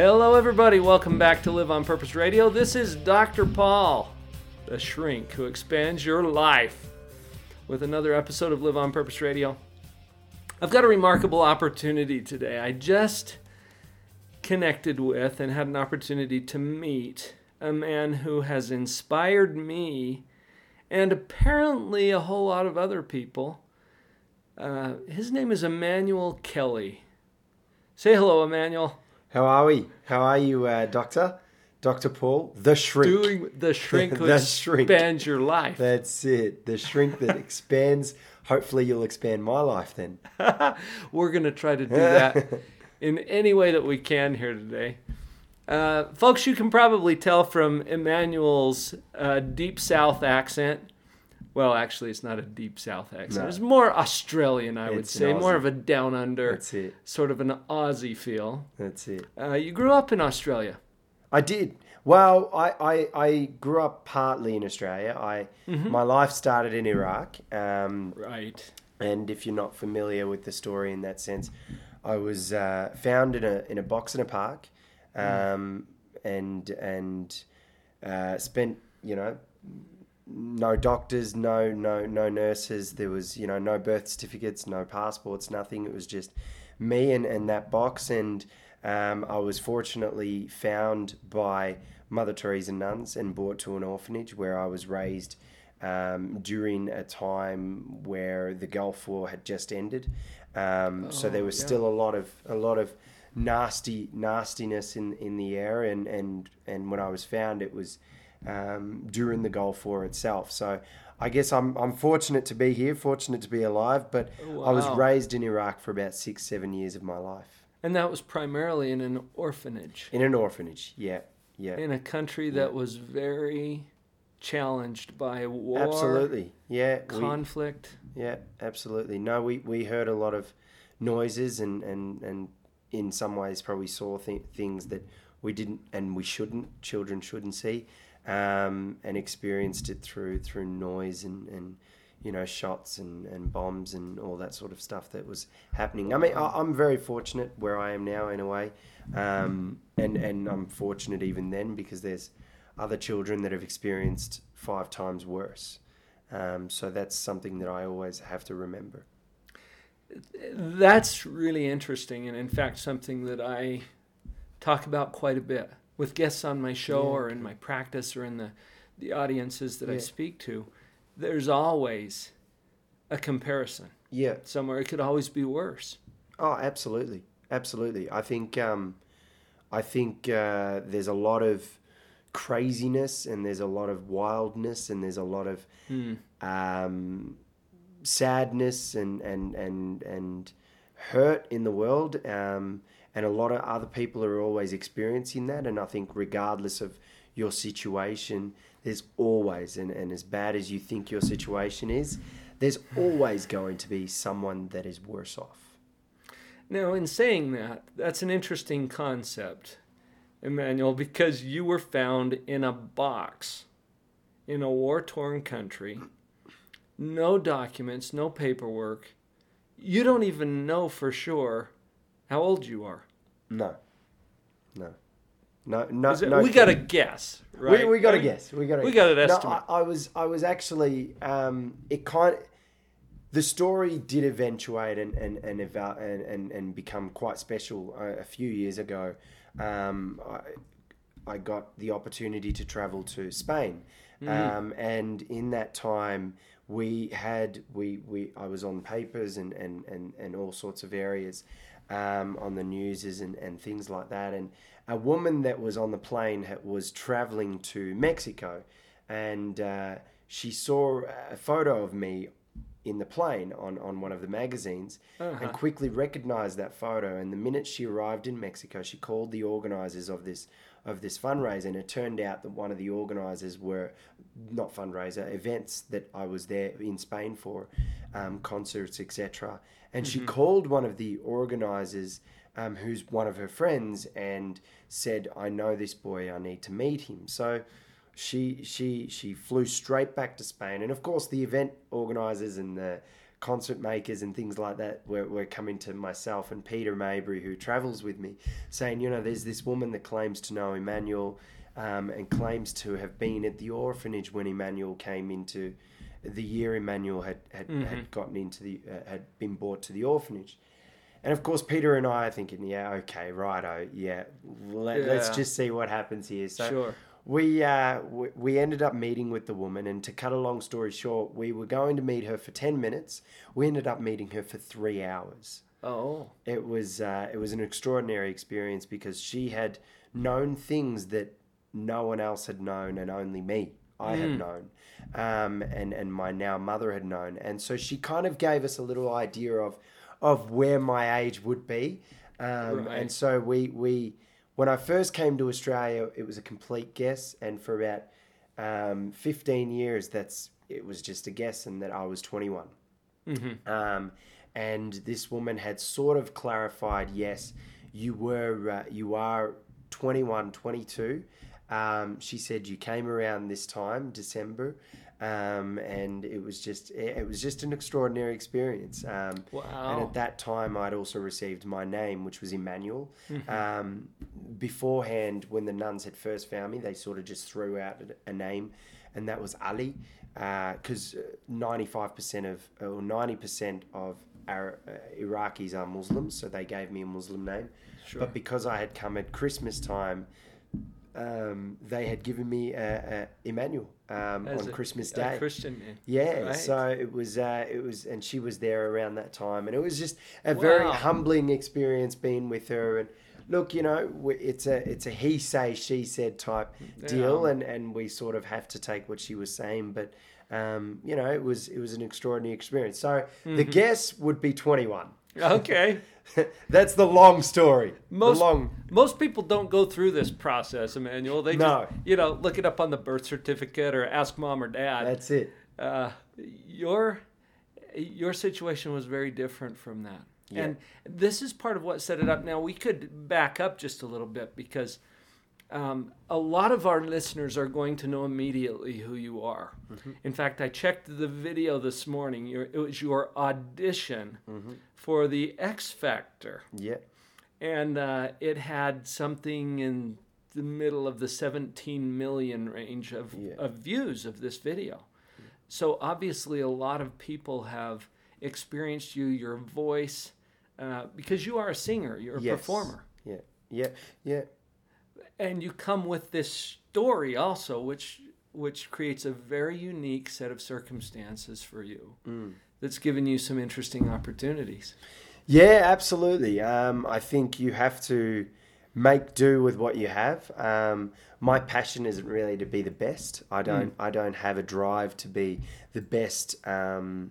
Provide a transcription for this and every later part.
Hello, everybody. Welcome back to Live on Purpose Radio. This is Dr. Paul, the shrink who expands your life, with another episode of Live on Purpose Radio. I've got a remarkable opportunity today. I just connected with and had an opportunity to meet a man who has inspired me and apparently a whole lot of other people. Uh, his name is Emmanuel Kelly. Say hello, Emmanuel. How are we? How are you, uh, Doctor? Dr. Paul? The shrink. Doing the shrink The shrink. expands your life. That's it. The shrink that expands. Hopefully, you'll expand my life then. We're going to try to do that in any way that we can here today. Uh, folks, you can probably tell from Emmanuel's uh, deep South accent. Well, actually, it's not a deep South accent. No. It's more Australian, I would It's say, more of a down under, That's it. sort of an Aussie feel. That's it. Uh, you grew up in Australia. I did. Well, I, I, I grew up partly in Australia. I My life started in Iraq. Um, Right. And if you're not familiar with the story in that sense, I was uh, found in a in a box in a park, um, and and uh, spent you know no doctors, no no no nurses. There was you know no birth certificates, no passports, nothing. It was just me and, and that box. And um, I was fortunately found by Mother Teresa nuns and brought to an orphanage where I was raised um, during a time where the Gulf War had just ended. Um, so there was yeah. still a lot of a lot of nasty nastiness in, in the air, and, and and when I was found, it was um, during the Gulf War itself. So I guess I'm I'm fortunate to be here, fortunate to be alive. But I was raised in Iraq for about six seven years of my life And that was primarily in an orphanage. in an orphanage. Yeah, yeah, in a country that was very challenged by war, absolutely. Yeah, we- conflict. Yeah, absolutely. No, we, we heard a lot of noises and, and, and in some ways probably saw th- things that we didn't and we shouldn't, children shouldn't see, um, and experienced it through through noise and, and you know shots and, and bombs and all that sort of stuff that was happening. I mean, I, I'm very fortunate where I am now in a way, um, and and I'm fortunate even then because there's other children that have experienced five times worse. Um, so that's something that I always have to remember. That's really interesting, and in fact, something that I talk about quite a bit with guests on my show Yeah. or in my practice or in the, the audiences that I speak to. There's always a comparison Yeah. somewhere. It could always be worse. Oh, absolutely, absolutely. I think um, I think uh, there's a lot of craziness and there's a lot of wildness and there's a lot of um, sadness and and and and hurt in the world. Um, and a lot of other people are always experiencing that. And I think regardless of your situation, there's always and, and as bad as you think your situation is, there's always going to be someone that is worse off. Now, in saying that, that's an interesting concept, Emmanuel, because you were found in a box in a war torn country, no documents, no paperwork. You don't even know for sure how old you are. No. No. No, no, it- no we got to guess, right? We, we got to guess. We got to. we got an No, estimate. I, I was I was actually um, it kind of, the story did eventuate and and and eva- and, and, and become quite special a, a few years ago. Um, I, I got the opportunity to travel to Spain, um, and in that time we had we, we I was on papers and and, and, and all sorts of areas um, on the newses and, and things like that. And a woman that was on the plane was traveling to Mexico, and uh, she saw a photo of me in the plane on, on one of the magazines Uh-huh. and quickly recognized that photo. And the minute she arrived in Mexico, she called the organizers of this of this fundraiser, and it turned out that one of the organizers were not fundraiser events that I was there in Spain for, um, concerts, etc. And she called one of the organizers, um, who's one of her friends, and said, "I know this boy. I need to meet him." So she she she flew straight back to Spain, and of course the event organizers and the concert makers and things like that were, were coming to myself and Peter Mabry, who travels with me, saying, you know, there's this woman that claims to know Emmanuel um, and claims to have been at the orphanage when Emmanuel came into the year Emmanuel had had, had gotten into the uh, had been brought to the orphanage. And of course, Peter and I are thinking, yeah, okay, righto, yeah, let, let's just see what happens here. So Sure. we, uh, we we ended up meeting with the woman, and to cut a long story short, we were going to meet her for ten minutes. We ended up meeting her for three hours. Oh. It was uh, it was an extraordinary experience because she had known things that no one else had known, and only me I had known, um, and and my now mother had known, and so she kind of gave us a little idea of of where my age would be, um, Right. and so we we when I first came to Australia, it was a complete guess, and for about um, fifteen years, that's it was just a guess, and that I was twenty one. Um, and this woman had sort of clarified, yes, you were, uh, you are 21, 22. Um, she said you came around this time, December, um, and it was just, it was just an extraordinary experience. Um, And at that time, I'd also received my name, which was Emmanuel. Um, beforehand, when the nuns had first found me, they sort of just threw out a- name, and that was Ali, because ninety-five percent of or ninety percent of our uh, Iraqis are Muslims, so they gave me a Muslim name. Sure. But because I had come at Christmas time, um, they had given me uh, uh, Emmanuel um, on a- Christmas a Day. Christian. Yeah, Right. so it was, uh, it was, and she was there around that time, and it was just a very humbling experience being with her. And look, you know, it's a, it's a he say she said type deal, and and we sort of have to take what she was saying, but. Um, you know, it was it was an extraordinary experience. So the Mm-hmm. guess would be twenty one. Okay. That's the long story. Most long. most people don't go through this process, Emmanuel. They No. just you know look it up on the birth certificate or ask mom or dad. That's it. uh, your your situation was very different from that. Yeah. And this is part of what set it up. Now we could back up just a little bit because um, a lot of our listeners are going to know immediately who you are. Mm-hmm. In fact, I checked the video this morning. Your, it was your audition Mm-hmm. for the X Factor Yeah. and uh, it had something in the middle of the 17 million range of, Yeah. of views of this video. So obviously, a lot of people have experienced you, your voice, uh, because you are a singer, you're a Yes. performer, Yeah. Yeah. Yeah. And you come with this story also, which which creates a very unique set of circumstances for you. Mm. That's given you some interesting opportunities. Yeah, absolutely. Um, I think you have to make do with what you have. Um, my passion isn't really to be the best. I don't. I don't have a drive to be the best um,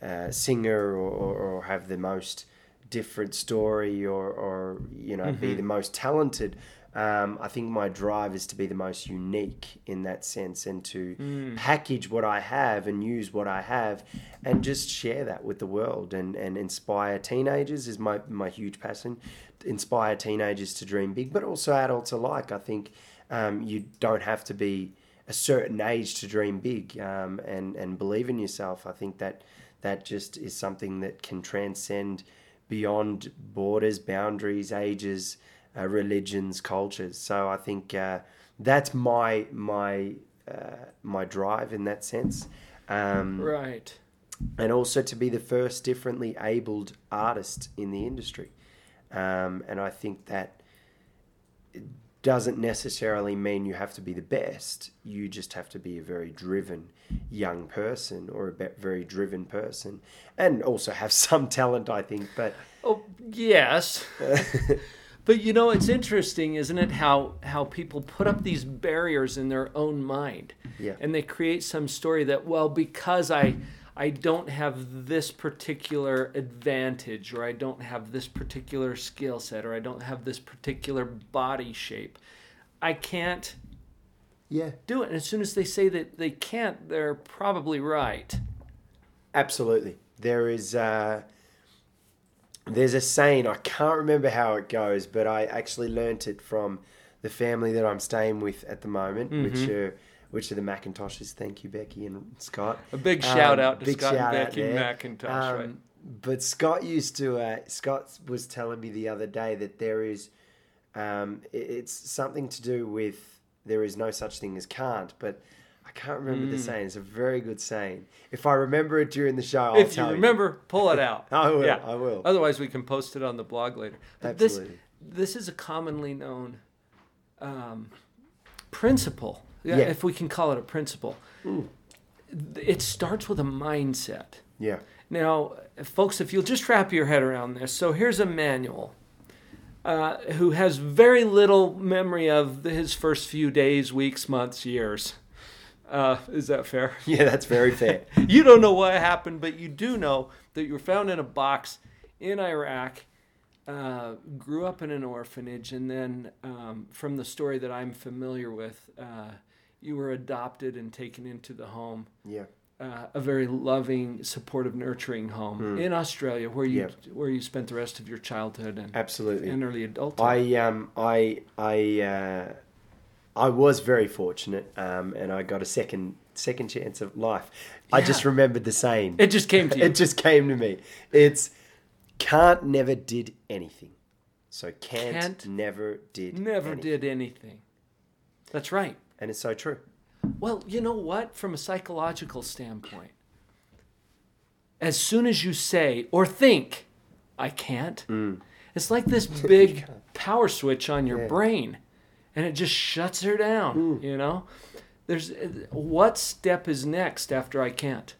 uh, singer or, or, or have the most different story or, or you know be the most talented. Um, I think my drive is to be the most unique in that sense and to package what I have and use what I have and just share that with the world and, and inspire teenagers is my, my huge passion. Inspire teenagers to dream big, but also adults alike. I think um, you don't have to be a certain age to dream big um, and, and believe in yourself. I think that that just is something that can transcend beyond borders, boundaries, ages, uh, religions, cultures. So I think uh, that's my my uh, my drive in that sense, um, Right. and also to be the first differently abled artist in the industry. Um, and I think that doesn't necessarily mean you have to be the best. You just have to be a very driven young person or a very driven person, and also have some talent. I think, but Oh, yes. But you know, it's interesting, isn't it? How how people put up these barriers in their own mind, Yeah. and they create some story that well, because I I don't have this particular advantage, or I don't have this particular skill set, or I don't have this particular body shape. I can't Yeah. do it. And as soon as they say that they can't, they're probably right. Absolutely. There is uh, there's a saying I can't remember how it goes, but I actually learnt it from the family that I'm staying with at the moment, which Mm-hmm. are which are the McIntoshes. Thank you, Becky and Scott. A big shout Um, out to big Scott and Becky there. McIntosh, right? Um, But Scott used to. Uh, Scott was telling me the other day that there is, um, it's something to do with there is no such thing as can't. But I can't remember Mm. the saying. It's a very good saying. If I remember it during the show, I'll if you remember, pull it out. I will, I will. Otherwise, we can post it on the blog later. But Absolutely. This, this is a commonly known um, principle, yeah, Yeah. if we can call it a principle. It starts with a mindset. Yeah. Now, folks, if you'll just wrap your head around this. So here's Emmanuel uh, who has very little memory of his first few days, weeks, months, years. Uh, is that fair? Yeah, that's very fair. you don't know what happened, but you do know that you were found in a box in Iraq, uh, grew up in an orphanage, and then, um, from the story that I'm familiar with, uh, you were adopted and taken into the home, yeah. uh, a very loving, supportive, nurturing home in Australia, where you. Yeah. where you spent the rest of your childhood and, Absolutely. and early adulthood. I um I I uh, I was very fortunate, um, and I got a second second chance of life. I just remembered the saying. it just came to you. It just came to me. It's can't never did anything. So can't, Can't never did Never anything. did anything. That's right. and it's so true. Well, you know what? From a psychological standpoint, as soon as you say or think, I can't, it's like this big power switch on your Yeah. brain and it just shuts her down, you know? There's what step is next after I can't?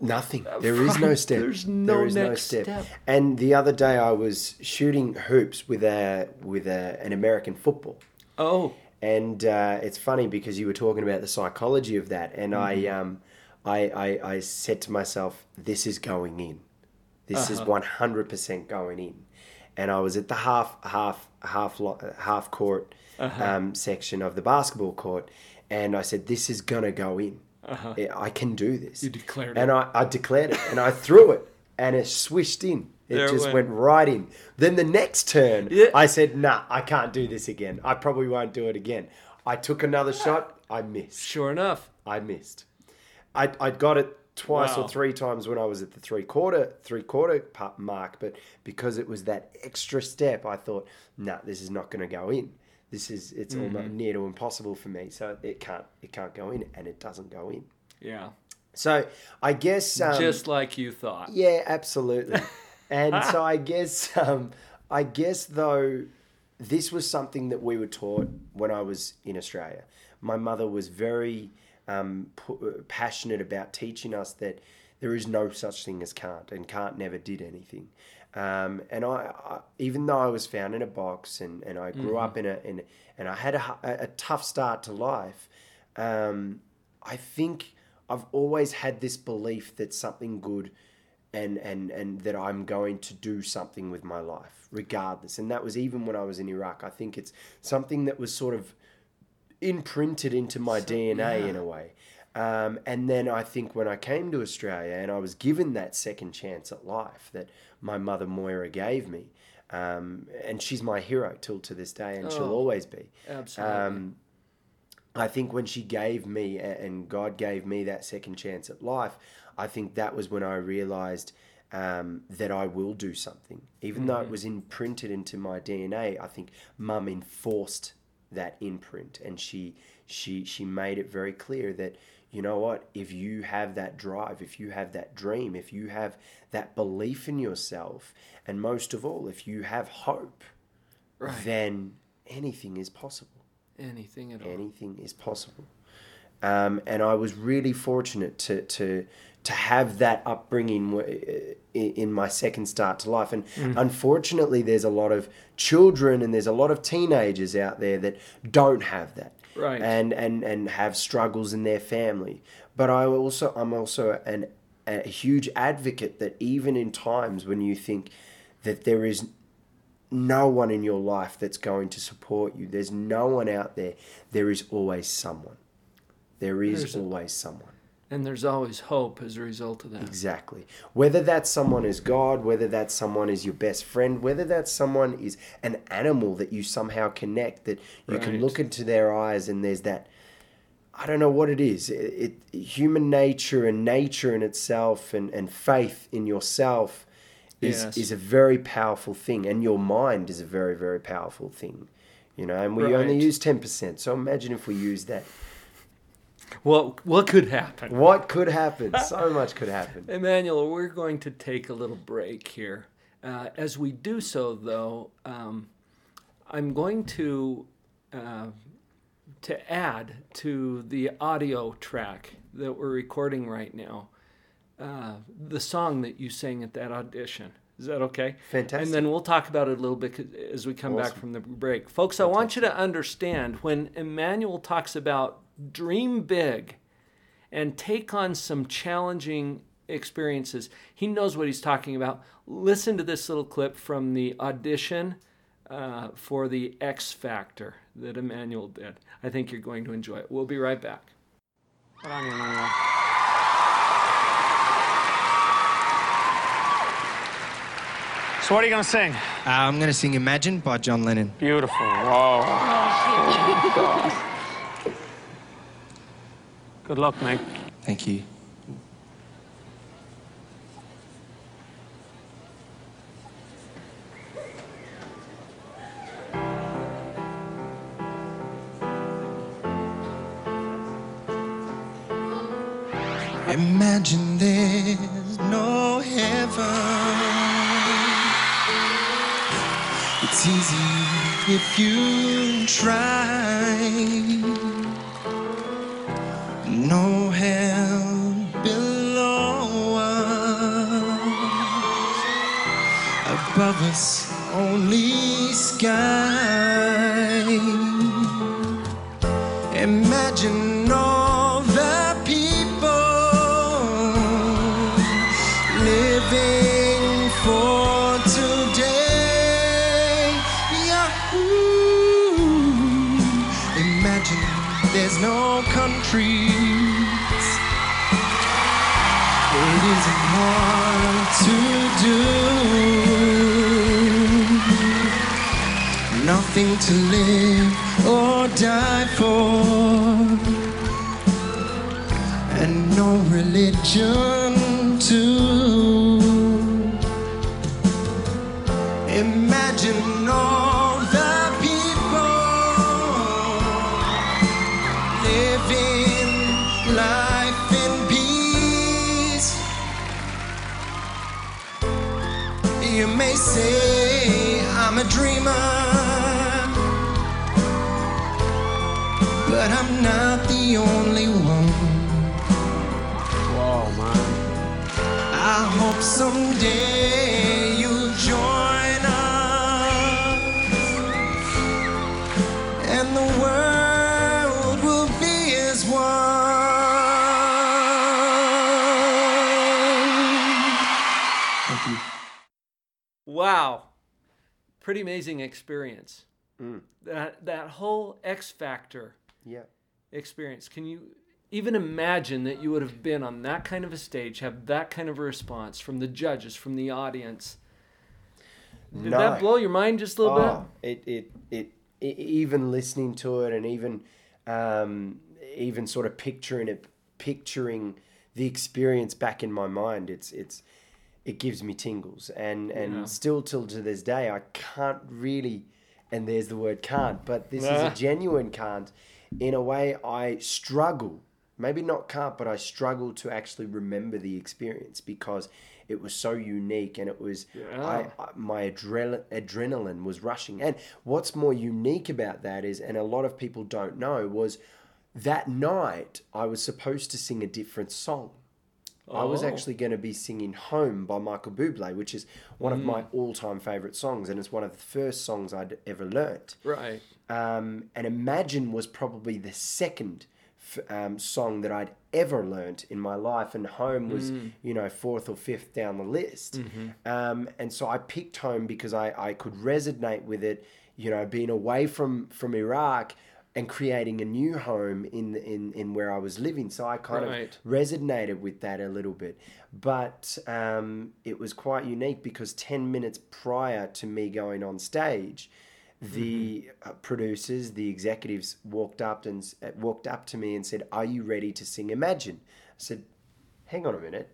Nothing. There is no step. There's no There is next step. And the other day, I was shooting hoops with a with a, an American football. Oh, And uh, it's funny because you were talking about the psychology of that, and I, um, I, I, I said to myself, "This is going in. This is one hundred percent going in." And I was at the half, half, half, half court um, section of the basketball court, and I said, "This is gonna go in. I- I can do this." You declared it. and I, I declared it, and I threw it, and it swished in. It There it just went. went right in. Then the next turn, Yeah. I said, "Nah, I can't do this again. I probably won't do it again." I took another shot. I missed. sure enough. I missed. I I got it twice Wow. or three times when I was at the three quarter three quarter mark, but because it was that extra step, I thought, "Nah, this is not going to go in. This is it's Mm-hmm. almost near to impossible for me. So it can't it can't go in, and it doesn't go in. Yeah. So I guess um, Just like you thought. yeah, absolutely. and so I guess um, I guess though this was something that we were taught when I was in Australia. My mother was very um, pu- passionate about teaching us that there is no such thing as can't, and can't never did anything. Um, and I, I, even though I was found in a box and, and I grew up in a, in, and I had a, a, a tough start to life, um, I think I've always had this belief that something good and, and, and that I'm going to do something with my life, regardless. And that was even when I was in Iraq. I think it's something that was sort of imprinted into my DNA in a way. Um, and then I think when I came to Australia and I was given that second chance at life that my mother Moira gave me, um, and she's my hero till to this day, and she'll Oh, always be. Absolutely. Um, I think when she gave me and God gave me that second chance at life, I think that was when I realized um, that I will do something. Even though it was imprinted into my DNA, I think mum enforced that imprint and she she she made it very clear that you know what if you have that drive if you have that dream if you have that belief in yourself and most of all if you have hope Right. then anything is possible Anything at all. anything is possible. Um, and I was really fortunate to, to to have that upbringing in my second start to life. And mm. unfortunately, there's a lot of children and there's a lot of teenagers out there that don't have that, Right. And and and have struggles in their family. But I also I'm also an a huge advocate that even in times when you think that there is no one in your life that's going to support you. There's no one out there. There is always someone. There is always someone. And there's always hope as a result of that. Exactly. Whether that someone is God, whether that someone is your best friend, whether that someone is an animal that you somehow connect, that you Right. can look into their eyes and there's that. I don't know what it is. It, it human nature and nature in itself and, and faith in yourself is Yes. is a very powerful thing, and your mind is a very very powerful thing. You know, and we only use ten percent. So imagine if we use that. What what could happen? What could happen? So much could happen. Emmanuel, we're going to take a little break here. Uh, as we do so, though, um, I'm going to uh, to add to the audio track that we're recording right now uh, the song that you sang at that audition. Is that okay? Fantastic. And then we'll talk about it a little bit as we come back from the break. Folks, I want you to understand when Emmanuel talks about dream big and take on some challenging experiences, he knows what he's talking about. Listen to this little clip from the audition uh, for the X Factor that Emmanuel did. I think you're going to enjoy it. We'll be right back. Put on your Emmanuel. So what are you gonna sing? Uh, I'm going to sing Imagine by John Lennon. Beautiful. Whoa. Good luck, mate. Thank you. Imagine there's no heaven. It's easy if you try. No hell below us. Above us, only sky. Imagine Nothing to live or die for. And no religion to. Imagine all the people living life in peace. You may say I'm a dreamer, but I'm not the only one. Whoa, man. I hope someday you'll join us and the world will be as one. Thank you. Wow. Pretty amazing experience. Mm. That that whole X Factor Yeah. experience. Can you even imagine that you would have been on that kind of a stage, have that kind of a response from the judges, from the audience? Did No. that blow your mind just a little bit? Oh, it, it, it, e- even listening to it and even, um, even sort of picturing it, picturing the experience back in my mind, it's, it's, it gives me tingles. And, and Yeah. still till to this day, I can't really, and there's the word can't, but this is a genuine can't. In a way, I struggle, maybe not can't, but I struggle to actually remember the experience because it was so unique and it was, Yeah. I, I- my adrenaline adrenaline was rushing. And what's more unique about that is, and a lot of people don't know, was that night I was supposed to sing a different song. I was Oh. actually going to be singing Home by Michael Bublé, which is one of Mm. my all time favorite songs. And it's one of the first songs I'd ever learnt. Right. Um, and Imagine was probably the second f- um, song that I'd ever learnt in my life. And Home was, Mm. you know, fourth or fifth down the list. Mm-hmm. Um, and so I picked Home because I, I could resonate with it, you know, being away from, from Iraq and creating a new home in, in, in where I was living. So I kind Right. of resonated with that a little bit. But um, it was quite unique because 10 minutes prior to me going on stage, the uh, producers, the executives walked up and uh, walked up to me and said, "Are you ready to sing Imagine?" I said, "Hang on a minute.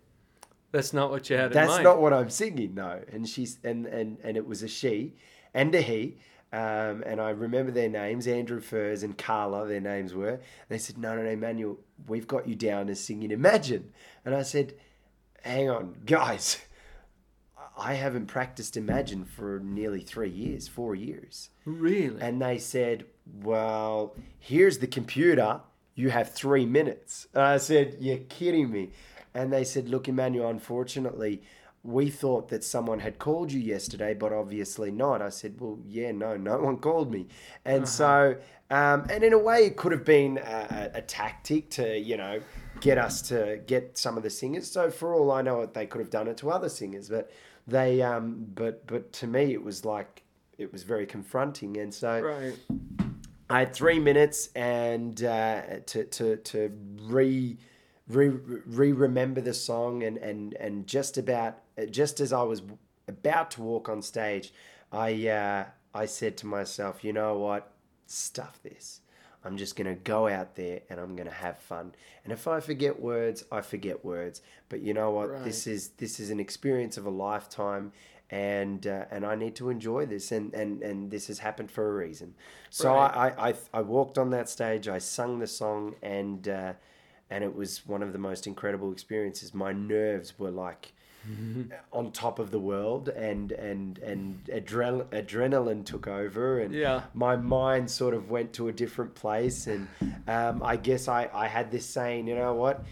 That's not what you had in That's not what I'm singing, no." And she's and and and it was a she and a he. Um, and I remember their names, Andrew Furs and Carla, their names were. They said, No, no, no, Manuel, we've got you down as singing Imagine. And I said, Hang on, guys. I haven't practiced Imagine for nearly three years, four years. really. And they said, Well, here's the computer. You have three minutes. And I said, You're kidding me. And they said, Look, Emmanuel, unfortunately, we thought that someone had called you yesterday, but obviously not. I said, Well, yeah, no, no one called me. And so, um, and in a way, it could have been a, a tactic to, you know, get us to get some of the singers. So, for all I know, they could have done it to other singers. But they, um, but, but to me, it was like, it was very confronting. And so, right. I had three minutes and uh, to to to re re re remember the song and and and just about just as I was about to walk on stage, I uh, I said to myself, you know what, stuff this. I'm just gonna go out there and I'm gonna have fun. And if I forget words, I forget words. But you know what? This is this is an experience of a lifetime, and uh, and I need to enjoy this. And, and and this has happened for a reason. So Right. I, I I walked on that stage. I sung the song, and uh, and it was one of the most incredible experiences. My nerves were like on top of the world and and and adrenal, adrenaline took over and Yeah. my mind sort of went to a different place and um, I guess I, I had this saying you know what?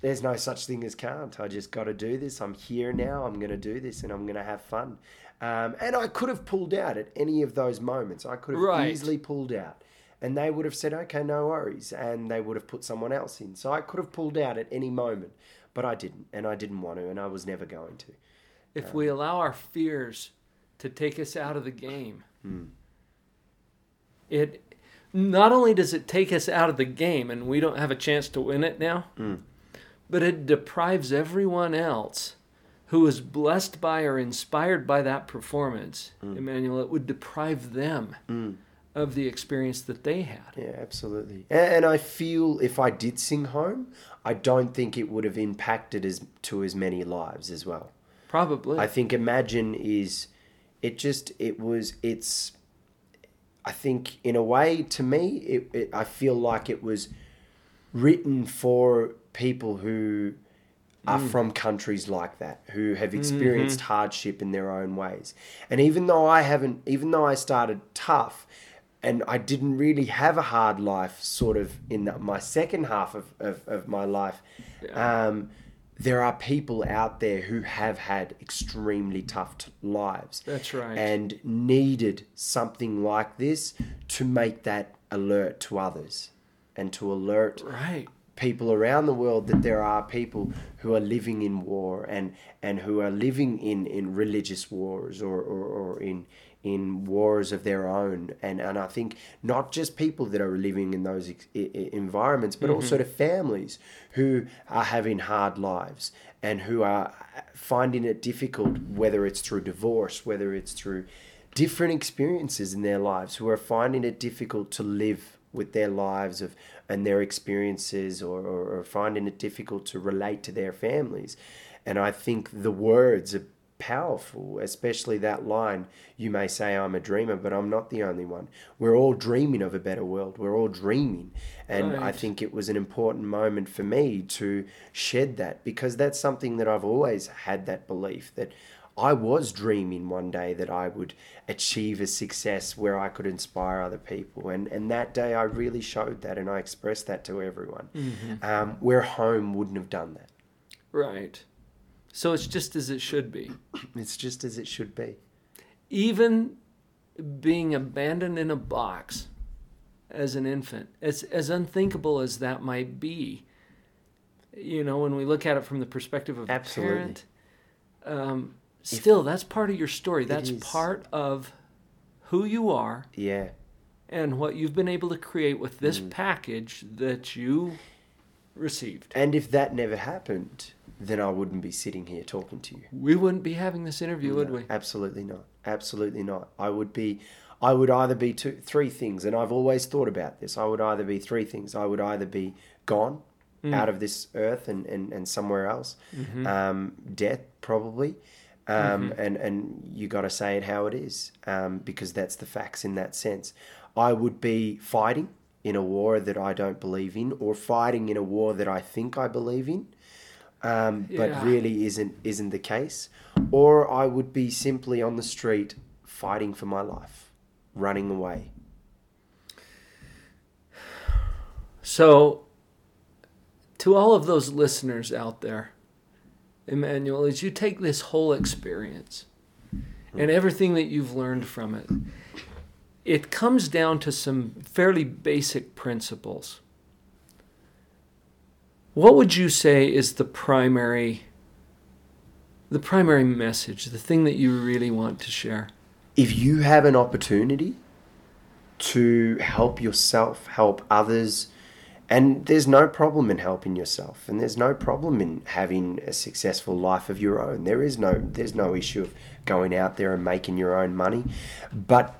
There's no such thing as can't. I just got to do this. I'm here now. I'm going to do this and I'm going to have fun. Um, and I could have pulled out at any of those moments. I could have Right. easily pulled out and they would have said okay no worries and they would have put someone else in. So I could have pulled out at any moment but I didn't and I didn't want to and I was never going to. If uh, we allow our fears to take us out of the game, hmm. it not only does it take us out of the game and we don't have a chance to win it now, hmm. but it deprives everyone else who is blessed by or inspired by that performance, hmm. Emmanuel, it would deprive them of the experience that they had. Yeah, absolutely. And, and I feel if I did sing home, I don't think it would have impacted as to as many lives as well. Probably. I think Imagine is it just it was it's I think in a way to me it, it I feel like it was written for people who are mm. from countries like that who have mm-hmm. experienced hardship in their own ways. And even though I haven't even though I started tough and I didn't really have a hard life sort of in the, my second half of, of, of my life um, there are people out there who have had extremely tough t- lives That's right. and needed something like this to make that alert to others and to alert right. People around the world that there are people who are living in war and and who are living in in religious wars or or, or in in wars of their own. And and I think not just people that are living in those ex- environments but also mm-hmm. to families who are having hard lives and who are finding it difficult whether it's through divorce whether it's through different experiences in their lives who are finding it difficult to live with their lives of and their experiences or, or, or finding it difficult to relate to their families. And i think the words are powerful especially that line you may say i'm a dreamer but i'm not the only one. We're all dreaming of a better world. We're all dreaming. And i think it was an important moment for me to shed that because that's something that i've always had that belief that I was dreaming one day that I would achieve a success where I could inspire other people. And, and that day I really showed that and I expressed that to everyone. Um, where home wouldn't have done that. Right. So it's just as it should be. It's just as it should be. Even being abandoned in a box as an infant, as as unthinkable as that might be, you know, when we look at it from the perspective of Absolutely. a parent, um, still that's part of your story. That's part of who you are Yeah. and what you've been able to create with this Mm. package that you received. And if that never happened, then I wouldn't be sitting here talking to you. We wouldn't be having this interview, would we? Absolutely not. Absolutely not. I would be, I would either be two, three things, and I've always thought about this. I would either be three things. I would either be gone out of this earth and, and, and somewhere else, um, death probably, um, and and you got to say it how it is, um, because that's the facts in that sense. I would be fighting in a war that I don't believe in, or fighting in a war that I think I believe in um, but Yeah. really isn't isn't the case, or I would be simply on the street fighting for my life, running away. So, to all of those listeners out there, Emmanuel, as you take this whole experience and everything that you've learned from it, it comes down to some fairly basic principles. What would you say is the primary the primary message, the thing that you really want to share? If you have an opportunity to help yourself, help others, and there's no problem in helping yourself, and there's no problem in having a successful life of your own. There is no there's no issue of going out there and making your own money, but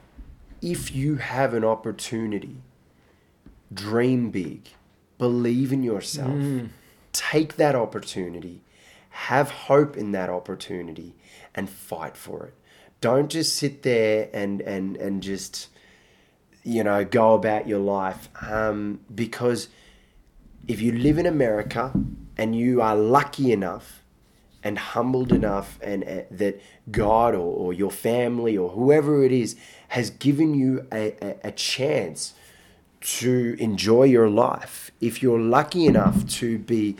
if you have an opportunity, dream big, believe in yourself, take that opportunity, have hope in that opportunity, and fight for it. Don't just sit there and and and just you know go about your life um, because if you live in America and you are lucky enough and humbled enough and uh, that God or, or your family or whoever it is has given you a, a, a chance to enjoy your life if you're lucky enough to be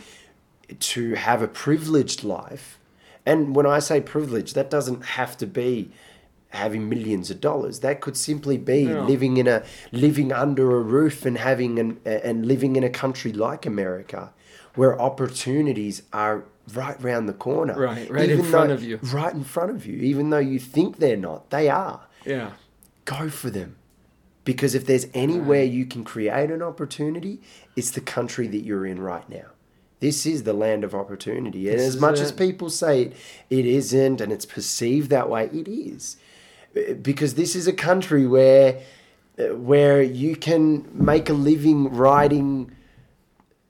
to have a privileged life and when i say privilege that doesn't have to be having millions of dollars that could simply be Yeah. living in a living under a roof and having an and living in a country like america where opportunities are right round the corner Right, right in Even front though- of you. right in front of you even though you think they're not they are Yeah. go for them. Because if there's anywhere mm. you can create an opportunity, it's the country that you're in right now. This is the land of opportunity. And This as much as people say it, it isn't and it's perceived that way, it is. Because this is a country where where you can make a living riding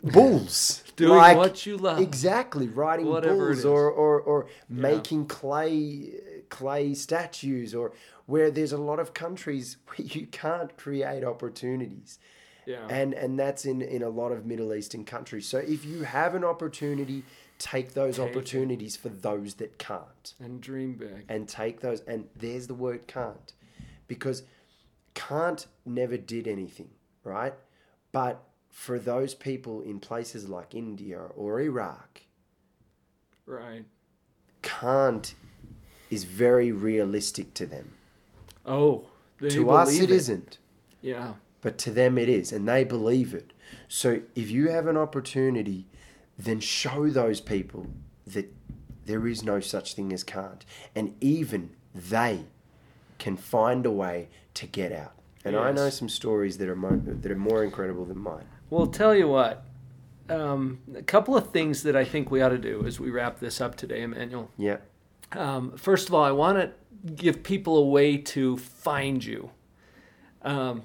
bulls. Doing what you love. Exactly, riding Whatever bulls or, or, or making clay clay statues or where there's a lot of countries where you can't create opportunities. Yeah. And and that's in, in a lot of Middle Eastern countries. So if you have an opportunity, take those Take it. opportunities for those that can't and dream big. and take those and there's the word can't because can't never did anything right but for those people in places like india or iraq Right. can't is very realistic to them Oh, they to us believe it isn't Yeah. but to them it is and they believe it so if you have an opportunity then show those people that there is no such thing as can't and even they can find a way to get out and i know some stories that are mo- that are more incredible than mine Well, tell you what. Um, a couple of things that I think we ought to do as we wrap this up today, Emmanuel. yeah Um, first of all, I want to give people a way to find you. Um,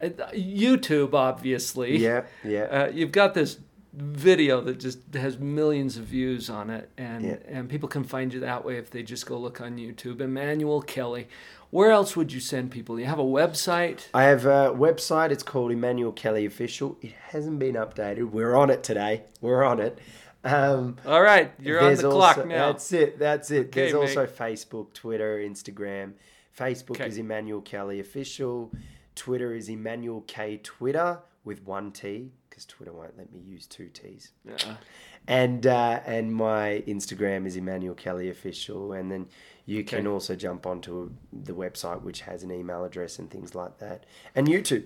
uh, YouTube, obviously. yeah yeah Uh, you've got this video that just has millions of views on it, and Yeah. and people can find you that way if they just go look on YouTube. Emmanuel Kelly. Where else would you send people? You have a website. I have a website. It's called Emmanuel Kelly Official. It hasn't been updated. We're on it today. We're on it. Um, All right, you're on the also- clock now. That's it. That's it. Okay, There's mate. also Facebook, Twitter, Instagram. Facebook Okay. is Emmanuel Kelly Official. Twitter is Emmanuel K Twitter with one T because Twitter won't let me use two T's. Yeah. And uh, and my Instagram is Emmanuel Kelly official, and then you can also jump onto the website, which has an email address and things like that, and YouTube,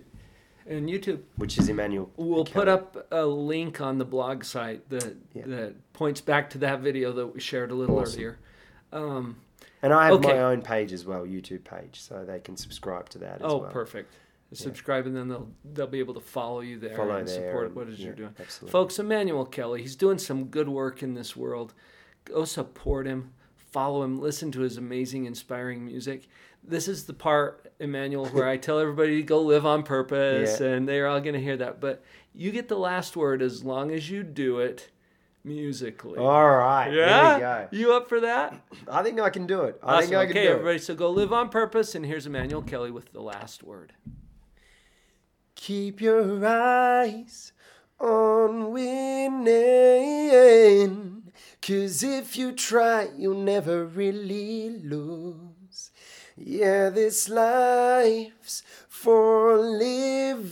And YouTube. which is Emmanuel. We'll put up a link on the blog site that Yeah. that points back to that video that we shared a little Awesome. earlier. Um, And I have Okay. my own page as well, YouTube page, so they can subscribe to that as oh, well. perfect. Subscribe and then they'll they'll be able to follow you there Follow and there support and- what it is you're doing. absolutely. Folks, Emmanuel Kelly, he's doing some good work in this world. Go support him, follow him, listen to his amazing, inspiring music. This is the part, Emmanuel, where I tell everybody to go live on purpose, Yeah. and they're all going to hear that. But you get the last word as long as you do it musically. All right, yeah, you up for that? I think I can do it. I Awesome. think I can okay, do everybody, so go live on purpose, and here's Emmanuel Kelly with the last word. Keep your eyes on winning. Cause if you try, you'll never really lose. Yeah, this life's for living.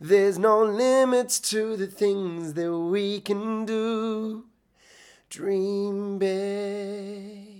There's no limits to the things that we can do. Dream big.